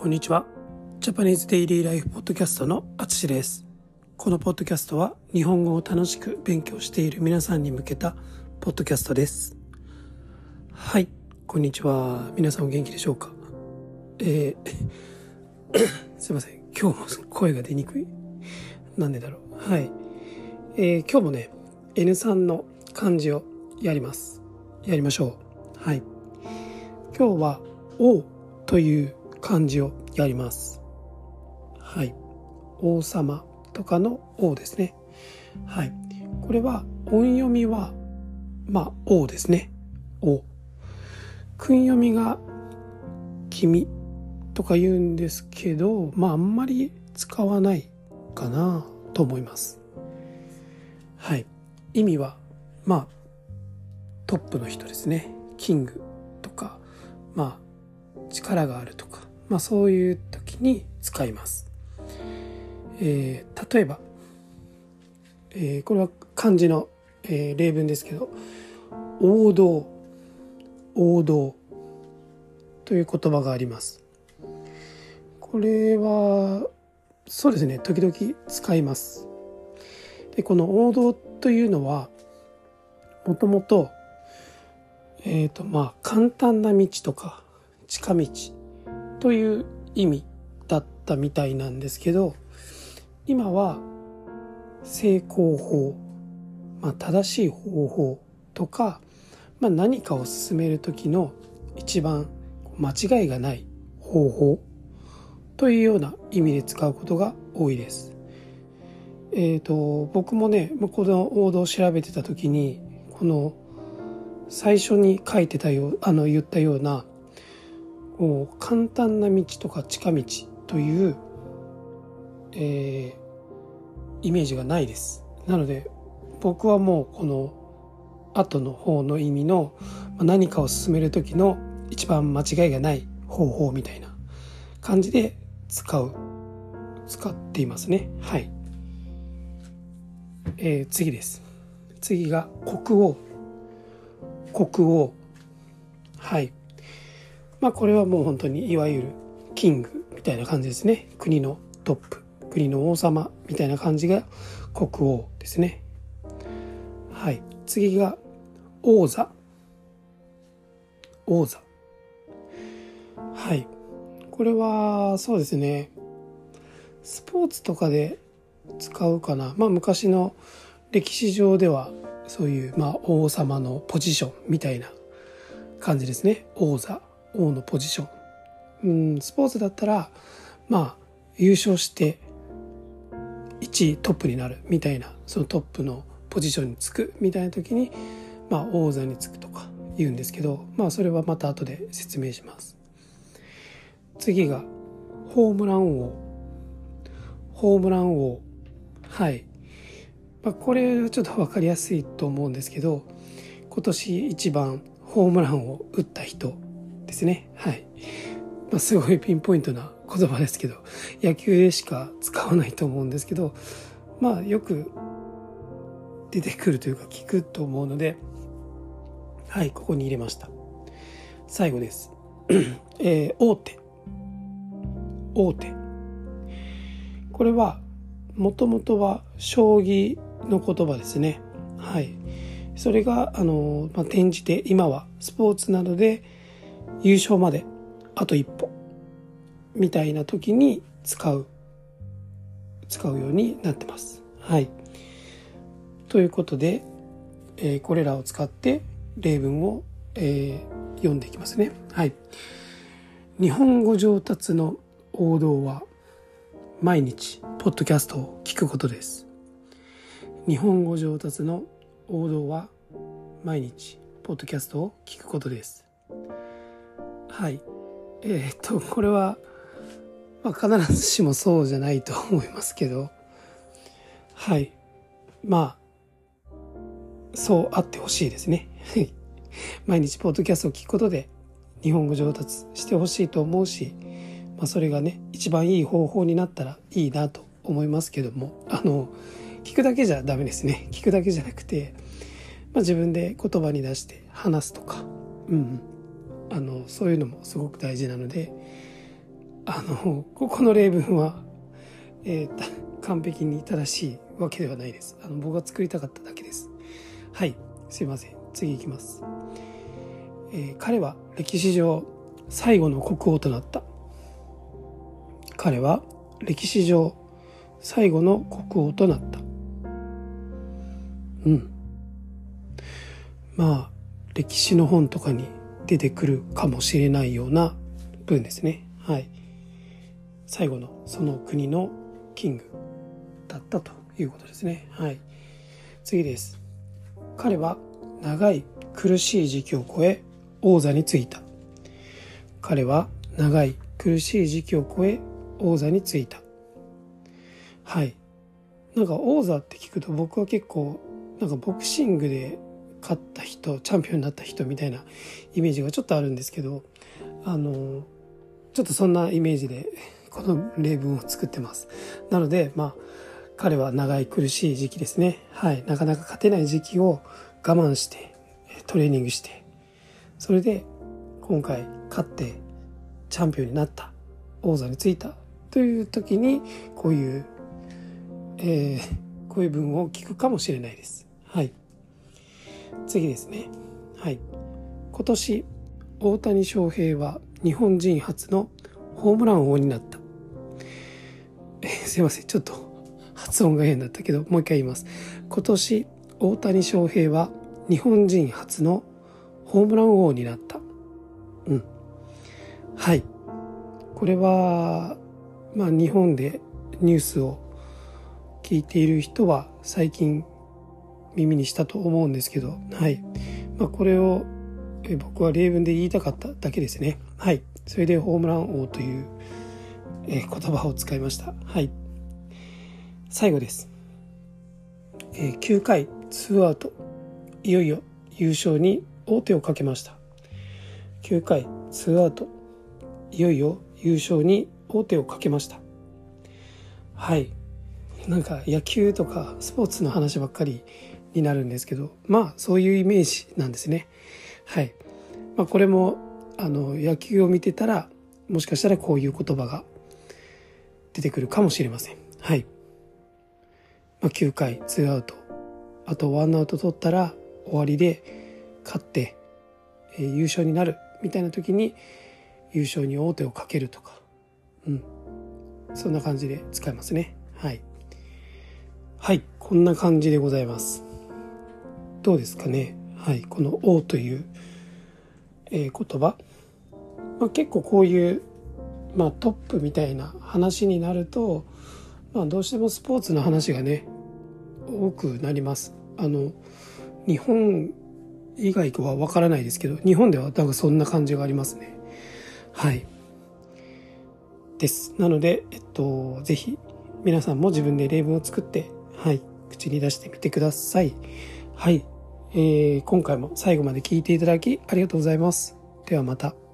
こんにちは。ジャパニーズデイリーライフポッドキャストのあつしです。このポッドキャストは日本語を楽しく勉強している皆さんに向けたポッドキャストです。はい、こんにちは。皆さんお元気でしょうか？えー、すいません。今日も声が出にくい。なんでだろう？はい。えー、今日もね、N3 の漢字をやります。やりましょう。はい。今日は、O という漢字をやります。はい。王様とかの王ですね。はい。これは音読みは、まあ、王ですね。王。訓読みが君とか言うんですけど、まあ、あんまり使わないかなと思います。はい。意味は、まあ、トップの人ですね。キングとか、まあ、力があるとか、まあ、そういう時に使います。えー、例えば、えー、これは漢字の、えー、例文ですけど王道王道という言葉がありますこれはそうですね時々使いますでこの王道というのはもともとえっ、ー、とまあ簡単な道とか近道という意味だったみたいなんですけど今は成功法、まあ、正しい方法とか、まあ、何かを進める時の一番間違いがない方法というような意味で使うことが多いです。え、ー、と僕もねこの王道を調べてた時にこの最初に書いてたよあの言ったようなもう簡単な道とか近道という、えー、イメージがないです。なので僕はもうこの後の方の意味の何かを進める時の一番間違いがない方法みたいな感じで使う使っていますね。はい、えー、次です。次が国王。国王。はい。まあこれはもう本当にいわゆるキングみたいな感じですね。国のトップ国の王様みたいな感じが国王ですね。はい。次が王座。王座。はい。これはそうですね。スポーツとかで使うかな。まあ昔の歴史上ではそういう、まあ、王様のポジションみたいな感じですね。王座。王のポジション、うん、スポーツだったらまあ優勝して1位トップになるみたいなそのトップのポジションにつくみたいな時に、まあ、王座につくとか言うんですけどまあそれはまた後で説明します。次がホームラン王。ホームラン王。はい、まあ、これはちょっと分かりやすいと思うんですけど今年一番ホームランを打った人ですね。はい。まあ、すごいピンポイントな言葉ですけど、野球でしか使わないと思うんですけど、まあ、よく出てくるというか聞くと思うので、はい、ここに入れました。最後です。えー、大手。大手。これは、もともとは将棋の言葉ですね。はい。それが、あの、まあ、転じて今はスポーツなどで、優勝まであと一歩みたいな時に使う使うようになってます。はい。ということで、えー、これらを使って例文を、えー、読んでいきますね。はい。日本語上達の王道は毎日ポッドキャストを聞くことです。日本語上達の王道は毎日ポッドキャストを聞くことです。はい。えー、っとこれは、まあ、必ずしもそうじゃないと思いますけど。はい。まあそうあってほしいですね。毎日ポッドキャストを聞くことで日本語上達してほしいと思うし、まあ、それがね一番いい方法になったらいいなと思いますけども。あの聞くだけじゃダメですね。聞くだけじゃなくて、まあ、自分で言葉に出して話すとか。うん。あのそういうのもすごく大事なのであの、ここの例文は、えー、完璧に正しいわけではないです。あの、僕が作りたかっただけです。はい、すいません。次いきます。えー、彼は歴史上最後の国王となった。彼は歴史上最後の国王となった。うん。まあ、歴史の本とかに出てくるかもしれないような文ですね。はい。最後のその国のキングだったということですね。はい。次です。彼は長い苦しい時期を超え王座に就いた。彼は長い苦しい時期を超え王座に就いた。はい。なんか王座って聞くと僕は結構なんかボクシングで勝った人チャンピオンになった人みたいなイメージがちょっとあるんですけどあのちょっとそんなイメージで この例文を作ってます。なのでまあ彼は長い苦しい時期ですね。はい。なかなか勝てない時期を我慢してトレーニングしてそれで今回勝ってチャンピオンになった王座についたという時にこういう、えー、こういう文を聞くかもしれないです。はい。次ですね。はい。今年、大谷翔平は日本人初のホームラン王になった。えすいません。ちょっと発音が変だったけど、もう一回言います。今年、大谷翔平は日本人初のホームラン王になった。うん。はい。これは、まあ日本でニュースを聞いている人は最近耳にしたと思うんですけど、はい。まあ、これをえ僕は例文で言いたかっただけですね。はい。それでホームラン王というえ言葉を使いました。はい。最後です。えー、9回2アウト。いよいよ優勝に王手をかけました。9回2アウト。いよいよ優勝に王手をかけました。はい。なんか野球とかスポーツの話ばっかりになるんですけどまあそういうイメージなんですね。はい、まあ、これもあの野球を見てたらもしかしたらこういう言葉が出てくるかもしれません。はい。まあ、9回ツーアウトあとワンアウト取ったら終わりで勝って、えー、優勝になるみたいな時に優勝に王手をかけるとか、うん、そんな感じで使いますね。はい。はい、こんな感じでございます。どうですかね。はい、この「王」という、えー、言葉、まあ、結構こういう、まあ、トップみたいな話になると、まあ、どうしてもスポーツの話がね多くなります。あの日本以外はわからないですけど日本では多分そんな感じがありますね。はい。です。なので、えっと、ぜひ皆さんも自分で例文を作って、はい、口に出してみてください。はい、えー、今回も最後まで聴いていただきありがとうございます。ではまた。